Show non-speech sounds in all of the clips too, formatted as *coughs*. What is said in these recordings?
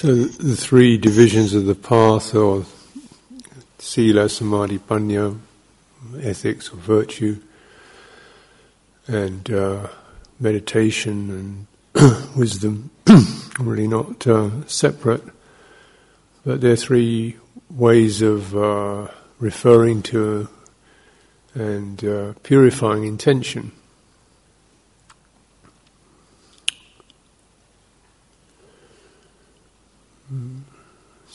So the three divisions of the path are sila, samadhi, panya, ethics or virtue, and uh, meditation and *clears throat* wisdom, *clears throat* really not uh, separate, but they're three ways of uh, referring to and uh, purifying intention.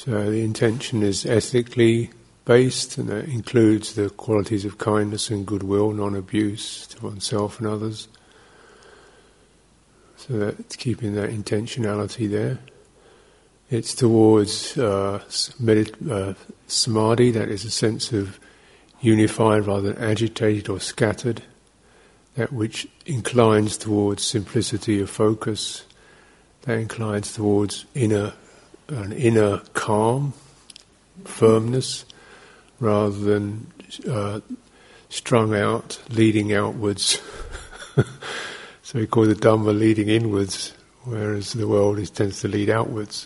So the intention is ethically based, and that includes the qualities of kindness and goodwill, non-abuse to oneself and others. So that's keeping that intentionality there. It's towards uh, medit- uh, samadhi, that is a sense of unified rather than agitated or scattered, that which inclines towards simplicity of focus, that inclines towards inner an inner calm, firmness, rather than uh, strung out, leading outwards. *laughs* so we call the Dhamma leading inwards, whereas the world is, tends to lead outwards.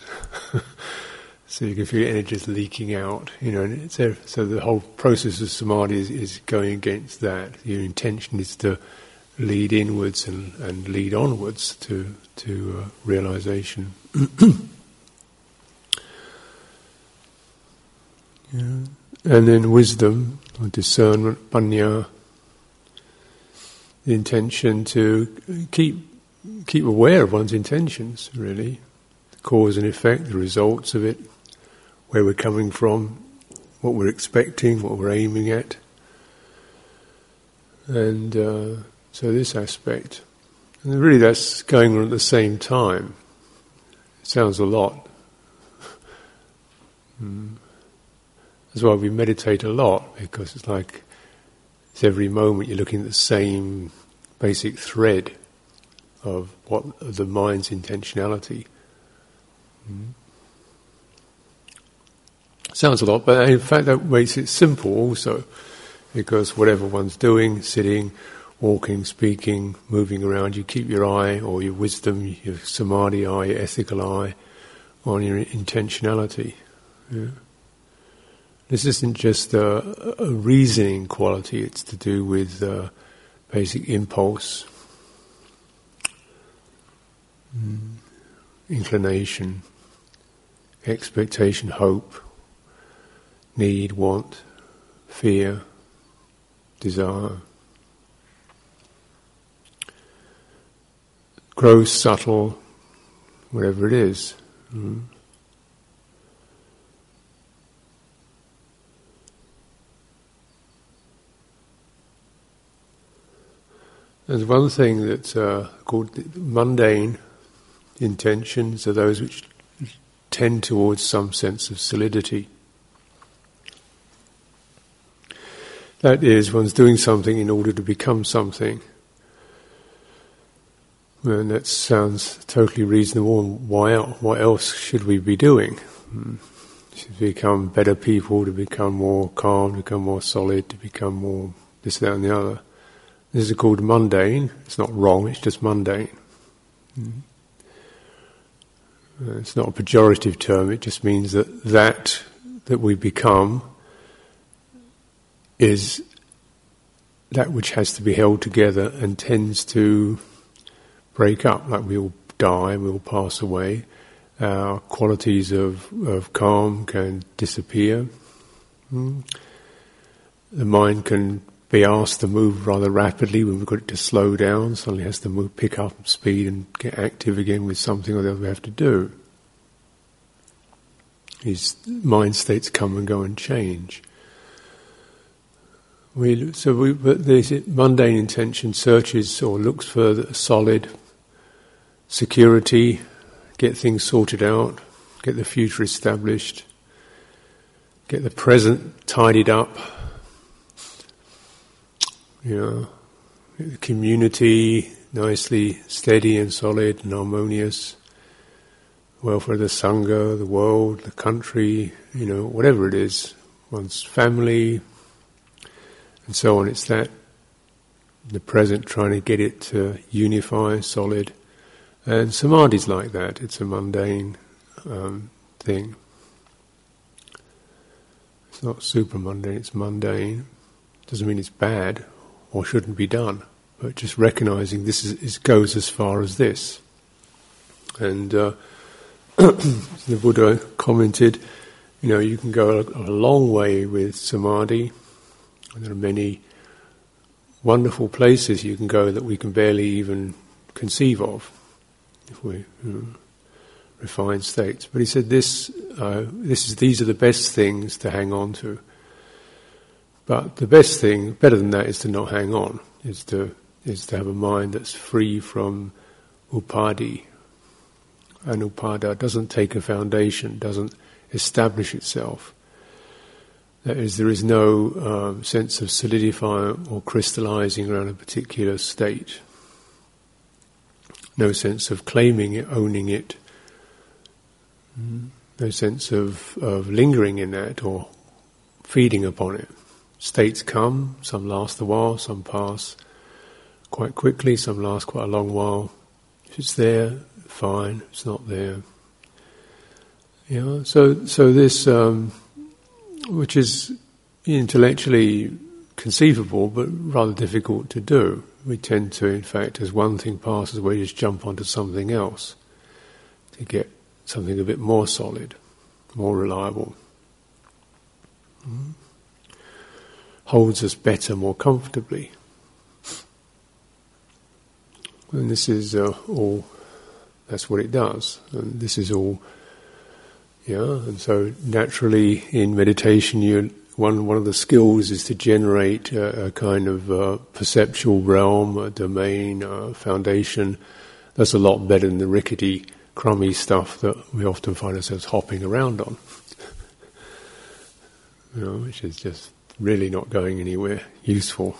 *laughs* so you can feel energy just leaking out, you know. And so the whole process of samadhi is, is, going against that. Your intention is to lead inwards and, and lead onwards to to uh, realization. *clears throat* Yeah. And then wisdom or discernment, panya, the intention to keep keep aware of one's intentions, really, the cause and effect, the results of it, where we're coming from, what we're expecting, what we're aiming at, and uh, so this aspect, and really that's going on at the same time. It sounds a lot. *laughs* mm. That's why we meditate a lot, because it's like it's every moment you're looking at the same basic thread of what of the mind's intentionality. Mm. Sounds a lot, but in fact that makes it simple also, because whatever one's doing, sitting, walking, speaking, moving around, you keep your eye or your wisdom, your samadhi eye, your ethical eye on your intentionality. Yeah. This isn't just a, a reasoning quality, it's to do with uh, basic impulse, mm. inclination, expectation, hope, need, want, fear, desire. Gross, subtle, whatever it is. Mm. There's one thing that's uh, called mundane intentions are those which tend towards some sense of solidity. That is, one's doing something in order to become something. And that sounds totally reasonable. Why, what else should we be doing? Hmm. Should become better people, to become more calm, to become more solid, to become more this, that, and the other. This is called mundane. It's not wrong, it's just mundane. Uh, it's not a pejorative term, it just means that that that we become is that which has to be held together and tends to break up, like we all die, we all pass away. Our qualities of, of calm can disappear. Mm. The mind can be asked to move rather rapidly when we've got it to slow down, suddenly has to move, pick up speed and get active again with something or the other we have to do. These mind states come and go and change. We, so we, but this mundane intention searches or looks for solid security, get things sorted out, get the future established, get the present tidied up, you know, community nicely steady and solid and harmonious, Well, for the sangha, the world, the country, you know, whatever it is, one's family, and so on. It's that the present trying to get it to unify, solid, and samadhi's like that. It's a mundane um, thing. It's not super mundane, it's mundane. Doesn't mean it's bad or shouldn't be done, but just recognizing this is, is goes as far as this. And uh, *clears throat* the Buddha commented, you know, you can go a, a long way with samadhi. And there are many wonderful places you can go that we can barely even conceive of if we refine states. But he said this, uh, this is, these are the best things to hang on to. But the best thing, better than that, is to not hang on. Is to is to have a mind that's free from upadi. And upada doesn't take a foundation, doesn't establish itself. That is, there is no um, sense of solidifying or crystallizing around a particular state. No sense of claiming it, owning it. No sense of, of lingering in that or feeding upon it. States come, some last a while, some pass quite quickly, some last quite a long while. If it's there, fine. If it's not there, you know. So, so this. Um, which is intellectually conceivable but rather difficult to do. We tend to, in fact, as one thing passes, we just jump onto something else to get something a bit more solid, more reliable. Mm. Holds us better, more comfortably. And this is uh, all, that's what it does. And this is all yeah, and so naturally in meditation, you one one of the skills is to generate a, a kind of uh, perceptual realm, a domain, a foundation. That's a lot better than the rickety, crummy stuff that we often find ourselves hopping around on. *laughs* you know, which is just really not going anywhere useful.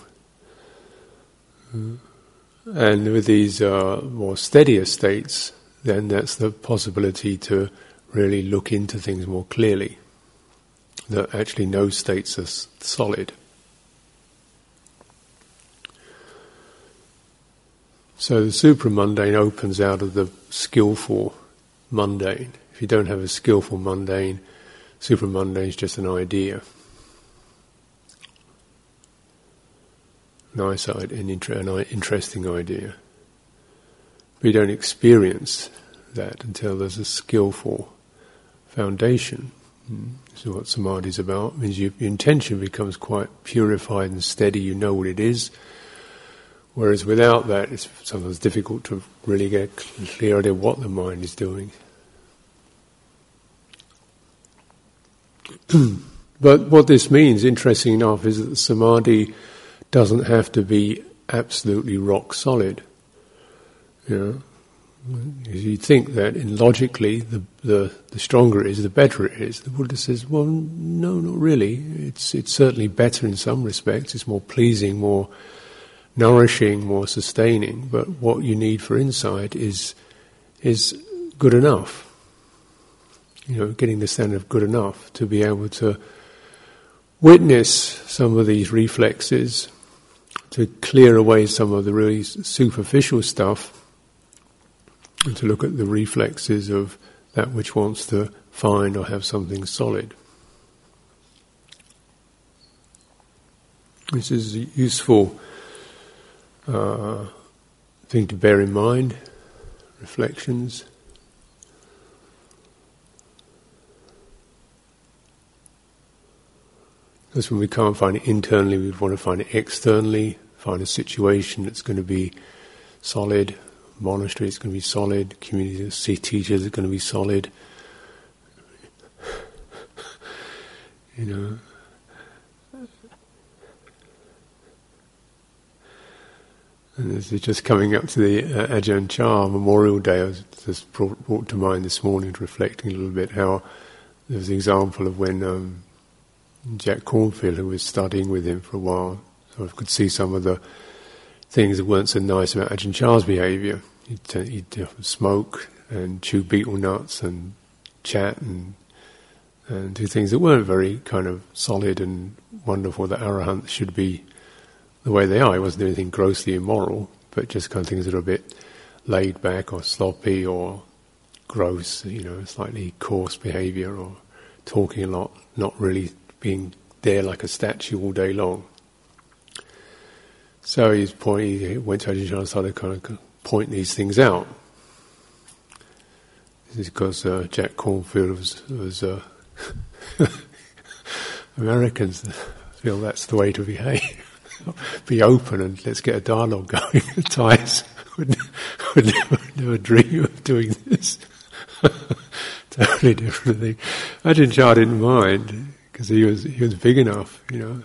And with these uh, more steadier states, then that's the possibility to really look into things more clearly, that actually no states are solid. So the supramundane opens out of the skillful mundane. If you don't have a skillful mundane, supramundane is just an idea. Nice idea, an, inter- an interesting idea. We don't experience that until there's a skillful foundation. Hmm. So what samadhi is about means your intention becomes quite purified and steady. You know what it is. Whereas without that, it's sometimes difficult to really get a clear idea what the mind is doing. *clears throat* but what this means, interesting enough, is that samadhi doesn't have to be absolutely rock solid. You know, you'd think that in logically, the, the, the stronger it is, the better it is. The Buddha says, well, no, not really. It's, it's certainly better in some respects. It's more pleasing, more nourishing, more sustaining. But what you need for insight is, is good enough. You know, getting the standard of good enough to be able to witness some of these reflexes, to clear away some of the really superficial stuff and to look at the reflexes of that which wants to find or have something solid. This is a useful uh, thing to bear in mind. Reflections. Because when we can't find it internally, we want to find it externally, find a situation that's going to be solid, monastery is going to be solid, community see teachers are going to be solid. you know. And this is just coming up to the uh, Ajahn Chah Memorial Day. I was just brought, brought, to mind this morning, reflecting a little bit how there was an example of when um, Jack Kornfield, who was studying with him for a while, sort of could see some of the things that weren't so nice about Ajahn Chah's behaviour. He'd, he'd uh, smoke and chew betel nuts and chat and and do things that weren't very kind of solid and wonderful. That arahants should be the way they are. He wasn't anything grossly immoral, but just kind of things that are a bit laid back or sloppy or gross, you know, slightly coarse behavior or talking a lot, not really being there like a statue all day long. So he's point, he went to Ajahn and started kind of point these things out. This is because uh, Jack Kornfield was, was uh, *laughs* Americans feel that's the way to behave. *laughs* Be open and let's get a dialogue going. *laughs* Thais would, would never, never dream of doing this. totally different thing. Ajahn Chah didn't mind because he was he was big enough, you know.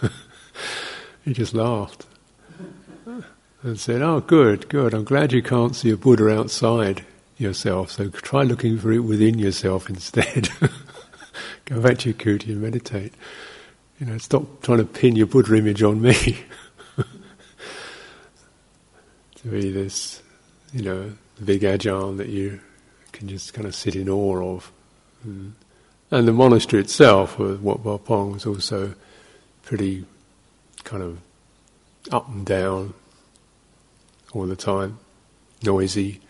*laughs* he just laughed and said, "Oh, good, good. I'm glad you can't see a Buddha outside yourself. So try looking for it within yourself instead. *laughs* Go back to your kuti and meditate. You know, stop trying to pin your Buddha image on me." *laughs* to be this, you know, big Ajahn that you can just kind of sit in awe of. Mm. And the monastery itself, uh, Wat Pah Pong, was also pretty kind of up and down all the time, noisy.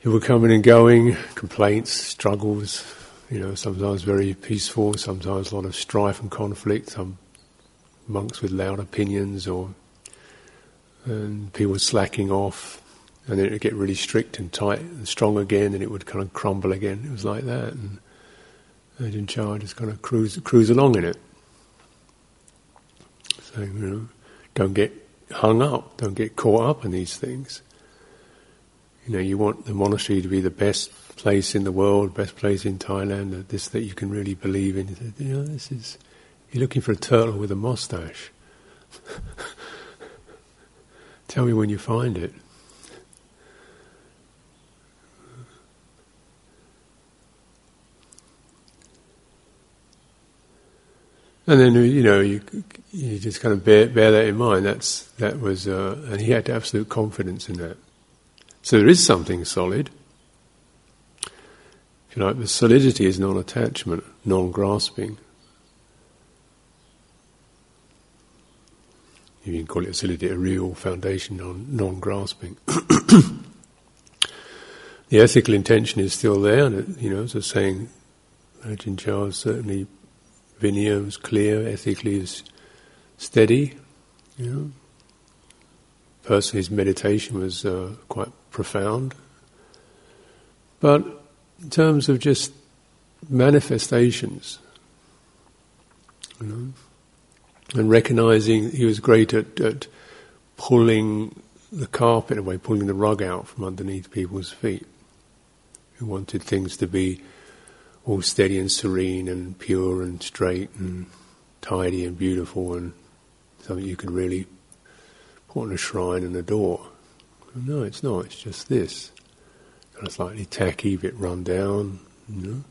People coming and going, complaints, struggles, you know, sometimes very peaceful, sometimes a lot of strife and conflict, some monks with loud opinions or and people slacking off, and then it would get really strict and tight and strong again, and it would kind of crumble again. It was like that, and Ajahn Chah just kind of cruise cruise along in it. So you know, don't get hung up, don't get caught up in these things. You know, you want the monastery to be the best place in the world, best place in Thailand, this that you can really believe in. You know, this is you're looking for a turtle with a mustache. *laughs* Tell me when you find it. And then you know you you just kind of bear, bear that in mind. That's that was, uh, and he had absolute confidence in that. So there is something solid. If you like, the solidity is non-attachment, non-grasping. you can call it a solidity, a real foundation on non-grasping. *coughs* the ethical intention is still there, and you know, as I was saying, Ajahn Chah certainly Vinaya was clear, ethically is steady. You know, personally, his meditation was uh, quite profound. But in terms of just manifestations, you know, and recognizing he was great at, at pulling the carpet away, pulling the rug out from underneath people's feet. He wanted things to be all steady and serene and pure and straight and tidy and beautiful and something you could really put on a shrine and adore. No, it's not. It's just this. Kind of slightly tacky, bit run down, you know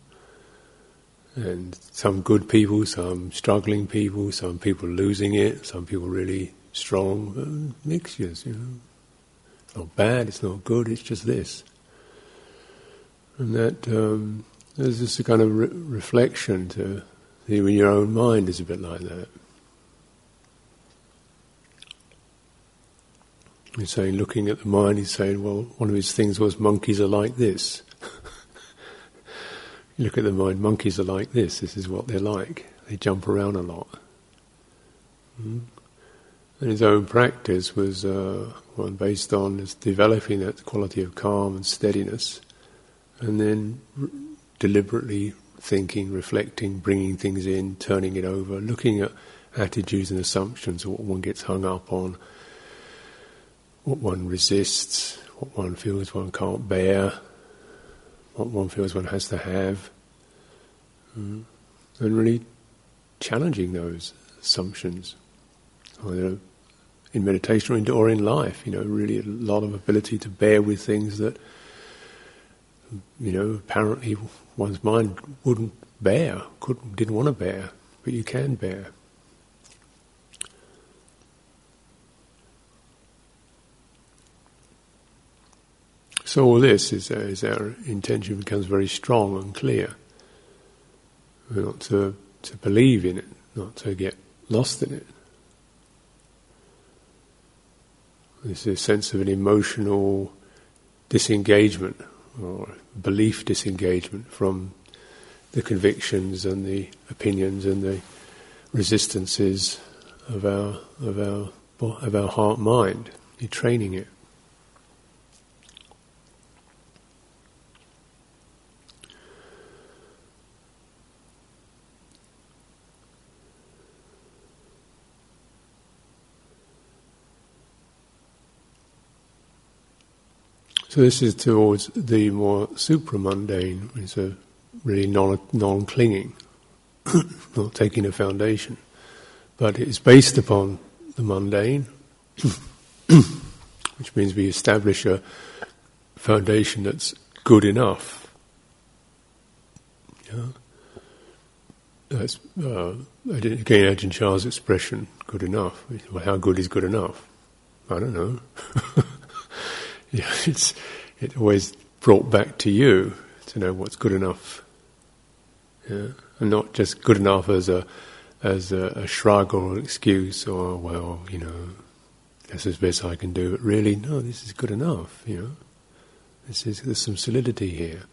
and some good people, some struggling people, some people losing it, some people really strong, uh, mixtures, you know. It's not bad, it's not good, it's just this. And that um, there's just a kind of re- reflection to even your own mind is a bit like that. He's saying, looking at the mind, he's saying, well, one of his things was monkeys are like this. *laughs* You look at the mind, monkeys are like this, this is what they're like. They jump around a lot. Mm. And his own practice was uh, one based on developing that quality of calm and steadiness, and then r- deliberately thinking, reflecting, bringing things in, turning it over, looking at attitudes and assumptions, what one gets hung up on, what one resists, what one feels one can't bear, what one feels one has to have, mm. and really challenging those assumptions, either in meditation or in, or in life. You know, really a lot of ability to bear with things that you know apparently one's mind wouldn't bear, couldn't, didn't want to bear, but you can bear. So all this is, uh, is our intention becomes very strong and clear. Not to to believe in it, not to get lost in it. There's a sense of an emotional disengagement or belief disengagement from the convictions and the opinions and the resistances of our of our of our heart mind. You're training it. So this is towards the more supramundane, it's a really non clinging, *coughs* not taking a foundation, but it's based upon the mundane, *coughs* which means we establish a foundation that's good enough. Yeah. That's uh, again Ajahn Chah's expression, good enough. Well, how good is good enough? I don't know. *laughs* yeah, *laughs* it's it always brought back to you to know what's good enough, yeah? and not just good enough as a as a, a shrug or an excuse or well, you know, that's as best I can do. But really, no, this is good enough. You know, this is there's some solidity here.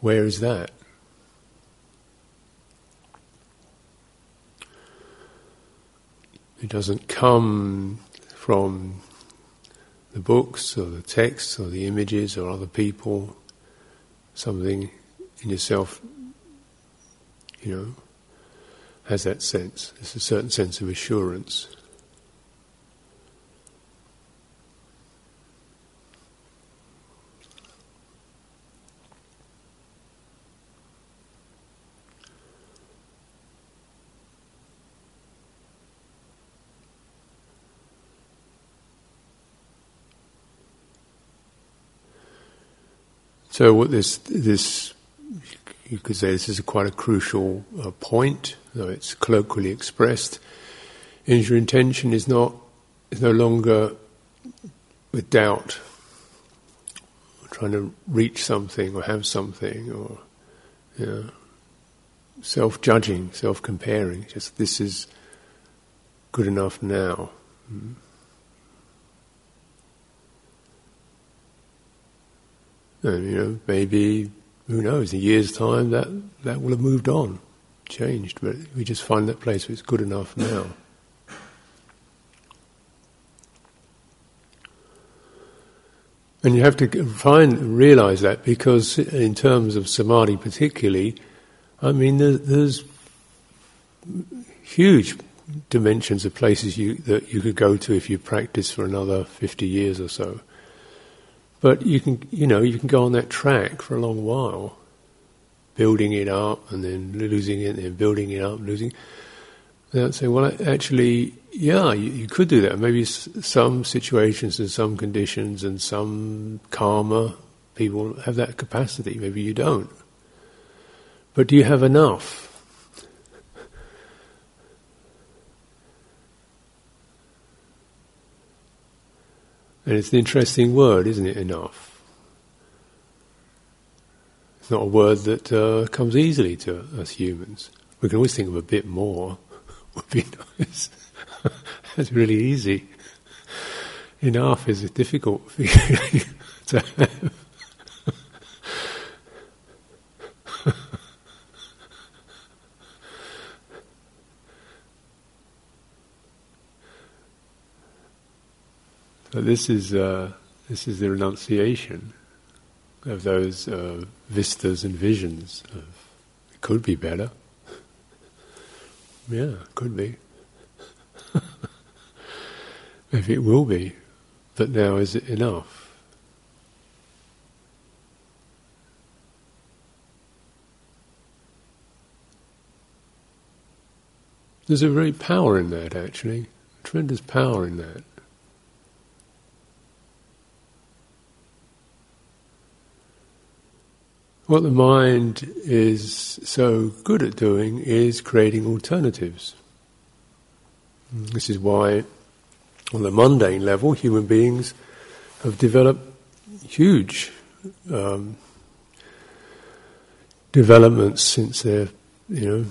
Where is that? It doesn't come from the books or the texts or the images or other people, something in yourself, you know, has that sense. There's a certain sense of assurance. So what this this you could say this is a quite a crucial uh, point, though it's colloquially expressed. Is your intention is not is no longer with doubt, trying to reach something or have something, or you know, self-judging, self-comparing. Just this is good enough now. Mm-hmm. And, you know, maybe, who knows, in a year's time that, that will have moved on, changed, but we just find that place it's good enough now. And you have to find, realize that because in terms of samadhi particularly, I mean, there, there's huge dimensions of places you, that you could go to if you practice for another 50 years or so. But you can, you know, you can go on that track for a long while, building it up and then losing it, and then building it up, losing. And say, well, actually, yeah, you, you could do that. Maybe some situations and some conditions and some karma, people have that capacity. Maybe you don't. But do you have enough? And it's an interesting word, isn't it? Enough. It's not a word that uh, comes easily to us humans. We can always think of a bit more. *laughs* Would be nice. *laughs* It's really easy. Enough is a difficult feeling *laughs* to have. So this is uh, this is the renunciation of those uh, vistas and visions. Of, it could be better. *laughs* yeah, could be. *laughs* Maybe it will be, but now is it enough? There's a very power in that, actually. Tremendous power in that. What the mind is so good at doing is creating alternatives. This is why, on the mundane level, human beings have developed huge um, developments since their, you know,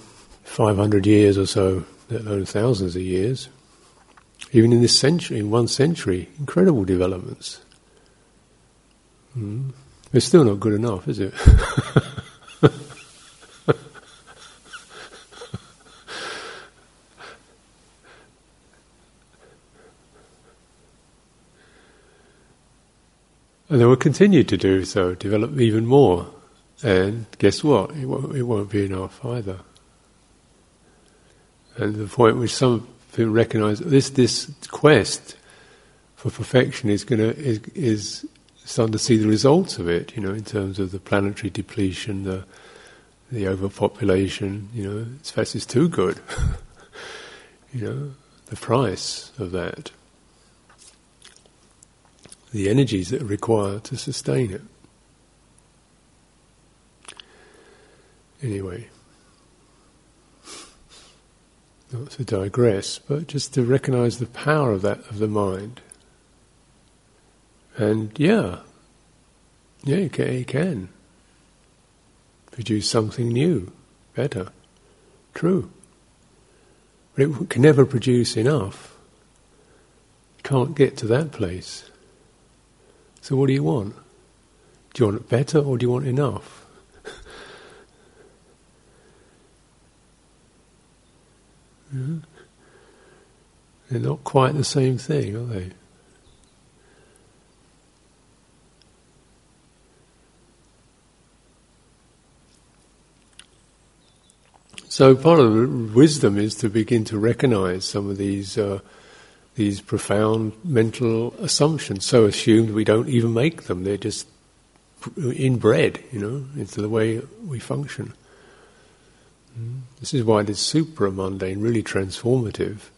500 years or so, let alone thousands of years. Even in this century, in one century, incredible developments. Mm. It's still not good enough, is it? *laughs* And they will continue to do so, develop even more. And guess what? It won't, it won't be enough either. And the point which some people recognise this this quest for perfection is going to is, is starting to see the results of it. You know, in terms of the planetary depletion, the the overpopulation. You know, it's fast it's too good. *laughs* you know, the price of that the energies that are required to sustain it. Anyway, not to digress, but just to recognize the power of that of the mind. And yeah, yeah, it can, it can produce something new, better, true. But it can never produce enough. Can't get to that place. So what do you want? Do you want it better or do you want enough? yeah. *laughs* Hmm? They're not quite the same thing, are they? So part of the wisdom is to begin to recognize some of these uh, these profound mental assumptions, so assumed we don't even make them. They're just inbred, you know, into the way we function. Hmm? This is why this supra mundane really transformative,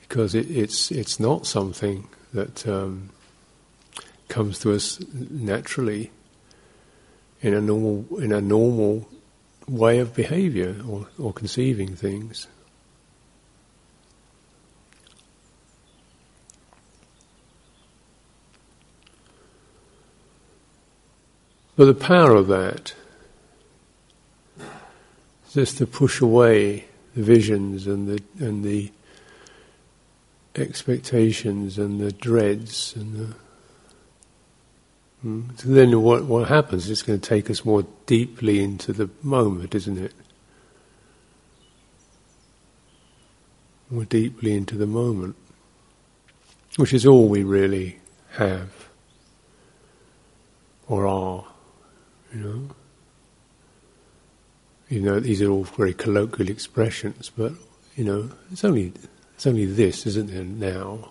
because it, it's it's not something that um, comes to us naturally in a normal in a normal way of behaviour or, or conceiving things. But the power of that is just to push away the visions and the and the expectations and the dreads and the hmm? so then what what happens? It's going to take us more deeply into the moment, isn't it? More deeply into the moment, which is all we really have or are you know. You know, these are all very colloquial expressions, but you know, it's only it's only this, isn't it? Now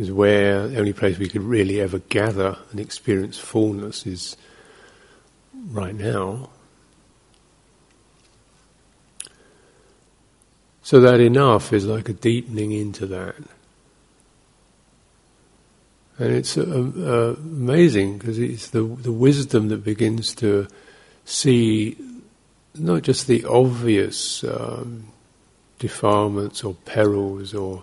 is where the only place we could really ever gather and experience fullness is right now. So that enough is like a deepening into that. And it's uh, uh, amazing because it's the, the wisdom that begins to see not just the obvious um, defilements or perils or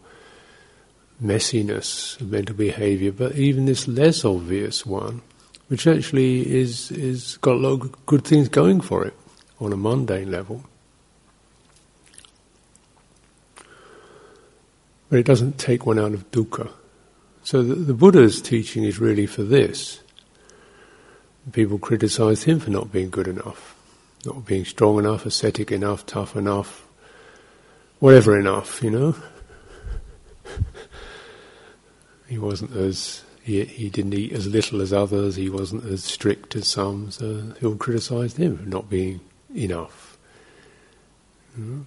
messiness of mental behavior, but even this less obvious one, which actually is is got a lot of good things going for it on a mundane level. But it doesn't take one out of dukkha. So the, the Buddha's teaching is really for this. People criticize him for not being good enough, not being strong enough, ascetic enough, tough enough, whatever enough, you know. He wasn't as he, he didn't eat as little as others. He wasn't as strict as some. So people criticised him for not being enough. Know?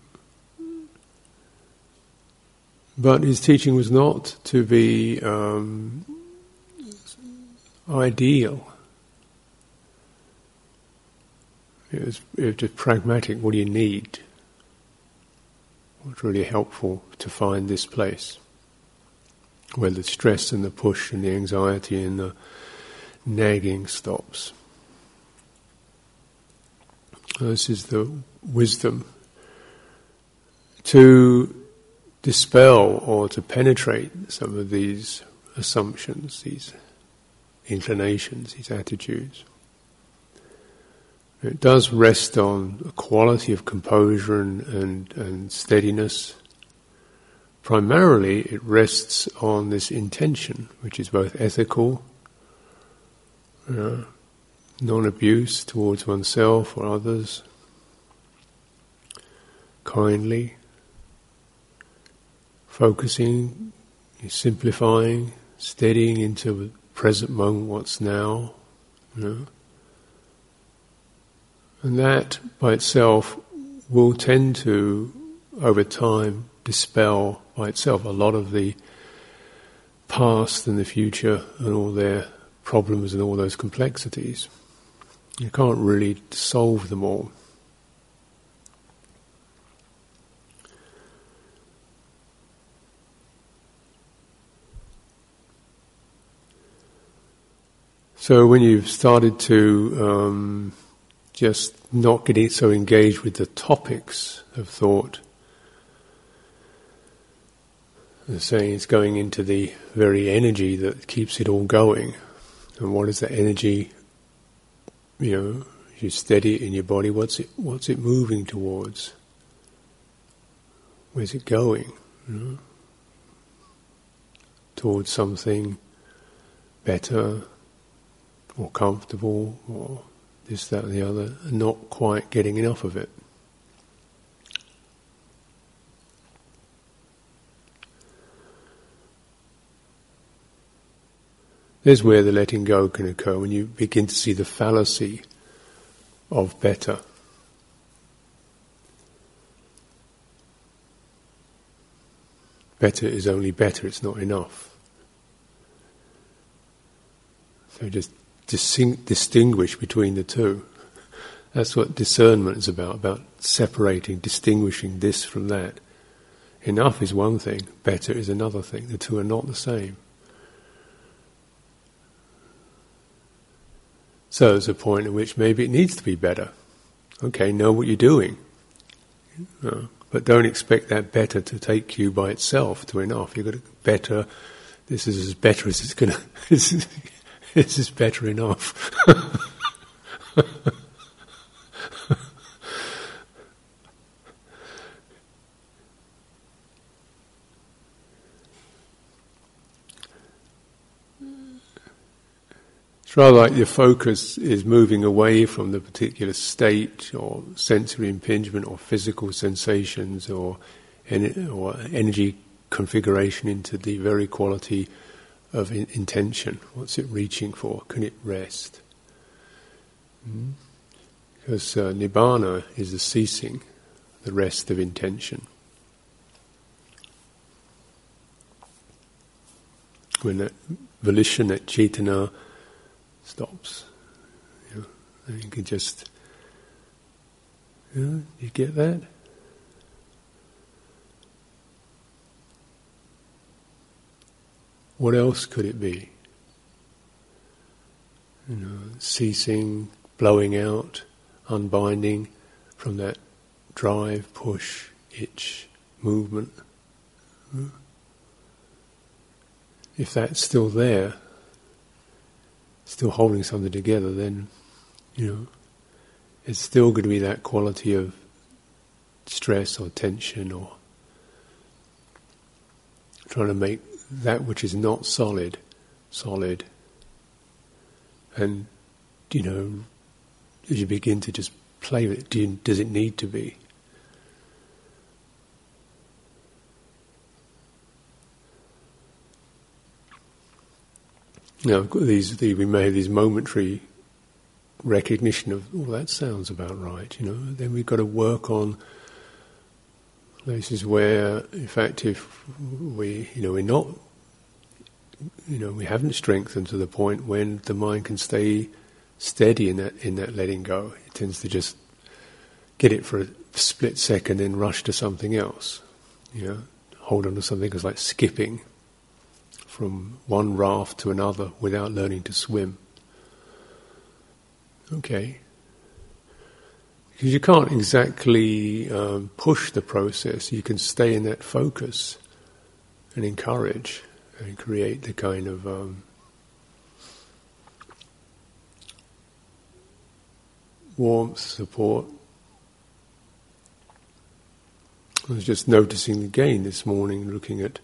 But his teaching was not to be um, ideal. It was, it was just pragmatic. What do you need? What's really helpful to find this place where the stress and the push and the anxiety and the nagging stops. This is the wisdom to dispel or to penetrate some of these assumptions, these inclinations, these attitudes. It does rest on a quality of composure and, and, and steadiness, primarily it rests on this intention, which is both ethical, uh, non abuse towards oneself or others, kindly, focusing, simplifying, steadying into the present moment, what's now. You know? And that by itself will tend to, over time, dispel by itself a lot of the past and the future and all their problems and all those complexities. You can't really solve them all. So when you've started to um, just not getting so engaged with the topics of thought, the saying it's going into the very energy that keeps it all going. And what is that energy? You know, you steady it in your body. What's it? What's it moving towards? Where's it going? You know? Towards something better, or comfortable, or this, that, and the other, and not quite getting enough of it. There's where the letting go can occur when you begin to see the fallacy of better. Better is only better, it's not enough. So just distinguish between the two. That's what discernment is about, about separating, distinguishing this from that. Enough is one thing, better is another thing. The two are not the same. So there's a point at which maybe it needs to be better. Okay, know what you're doing. Uh, but don't expect that better to take you by itself to enough. You've got to better. This is as better as it's going *laughs* to. this is better enough. *laughs* It's rather like your focus is moving away from the particular state or sensory impingement or physical sensations or, or energy configuration into the very quality of in- intention. What's it reaching for? Can it rest? Mm? Because uh, nibbana is the ceasing, the rest of intention. When that volition, that cetana stops, you know, you can just, you, know, you get that? What else could it be? You know, ceasing, blowing out, unbinding from that drive, push, itch, movement. Hmm? If that's still there, still holding something together, then, you know, it's still going to be that quality of stress or tension or trying to make that which is not solid, solid. And, you know, as you begin to just play with it, do you, does it need to be? Now, these, the, we may have these momentary recognition of, oh, that sounds about right, you know. Then we've got to work on places where, in fact, if we, you know, we're not, you know, we haven't strengthened to the point when the mind can stay steady in that in that letting go. It tends to just get it for a split second, then rush to something else. You know, hold on to something is like skipping from one raft to another without learning to swim. Okay, because you can't exactly um, push the process, you can stay in that focus and encourage and create the kind of um, warmth, support, I was just noticing again this morning, looking at,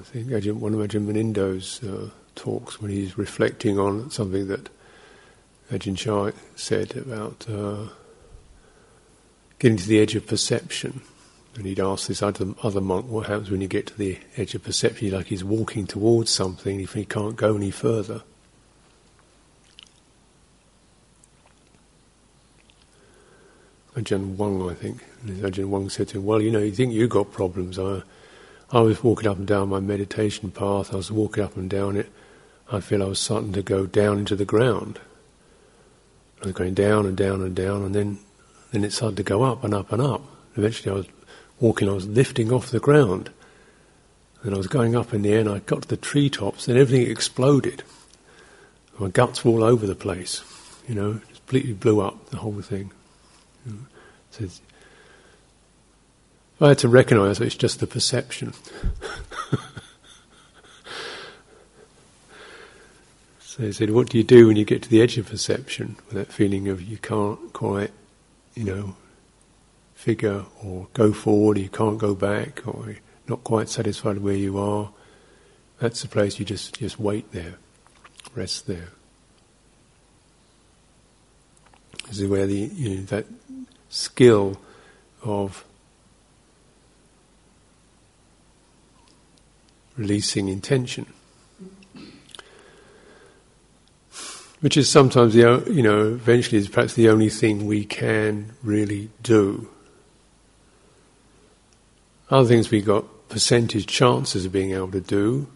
I think, Ajahn, one of Ajahn Munindo's uh, talks when he's reflecting on something that Ajahn Chah said about uh, getting to the edge of perception. And he'd ask this other, other monk, what happens when you get to the edge of perception? Like he's walking towards something if he can't go any further. Ajahn Wang, I think. Ajahn Wang said to him, Well, you know, you think you've got problems. I, I was walking up and down my meditation path, I was walking up and down it. I feel I was starting to go down into the ground. I was going down and down and down, and then, then it started to go up and up and up. Eventually, I was walking, I was lifting off the ground. And I was going up in the air, and I got to the treetops, and everything exploded. My guts were all over the place, you know, it completely blew up, the whole thing. So I had to recognize that it's just the perception. *laughs* so he said, What do you do when you get to the edge of perception? With that feeling of you can't quite, you know, figure or go forward, or you can't go back, or you're not quite satisfied where you are. That's the place you just, just wait there, rest there. This is where the you know, that skill of releasing intention, which is sometimes the you know eventually is perhaps the only thing we can really do. Other things we got percentage chances of being able to do,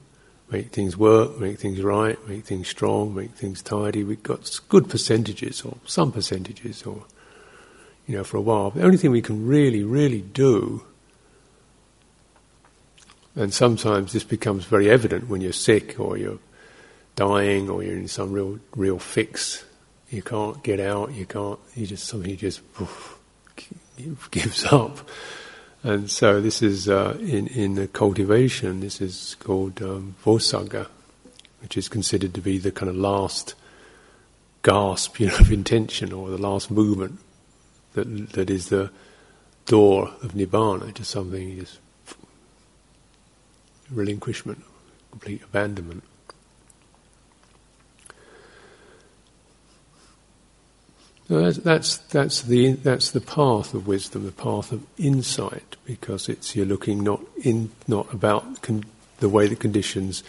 make things work, make things right, make things strong, make things tidy. We've got good percentages or some percentages or you know, for a while. the only thing we can really, really do, and sometimes this becomes very evident when you're sick or you're dying or you're in some real, real fix. You can't get out. You can't. You just something just oof, *laughs* gives up. And so this is uh, in in the cultivation. This is called um, vossagga, which is considered to be the kind of last gasp, *laughs* you know, of intention or the last movement that that is the door of nibbana, just something just relinquishment, complete abandonment. So that's, that's, that's the that's the path of wisdom, the path of insight, because it's you're looking not in not about con- the way the conditions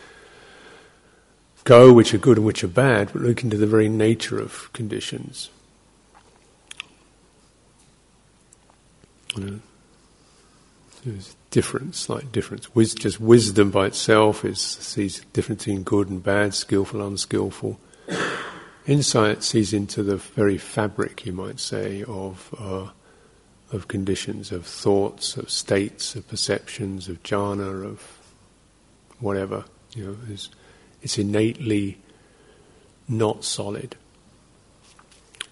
go, which are good and which are bad, but looking to the very nature of conditions. there's difference, slight difference. Wis- just wisdom by itself is sees difference between good and bad, skillful, unskillful. Insight sees into the very fabric, you might say, of uh, of conditions, of thoughts, of states, of perceptions, of jhana, of whatever. You know, it's, it's innately not solid.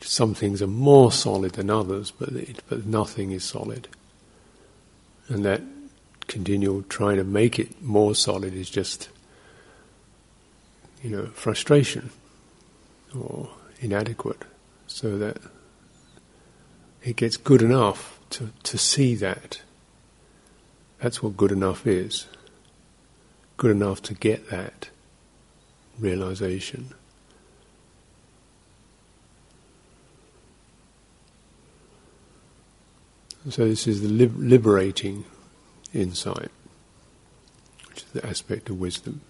Some things are more solid than others, but it, but nothing is solid. And that continual trying to make it more solid is just, you know, frustration or inadequate. So that it gets good enough to, to see that. That's what good enough is. Good enough to get that realization. So this is the liberating insight, which is the aspect of wisdom.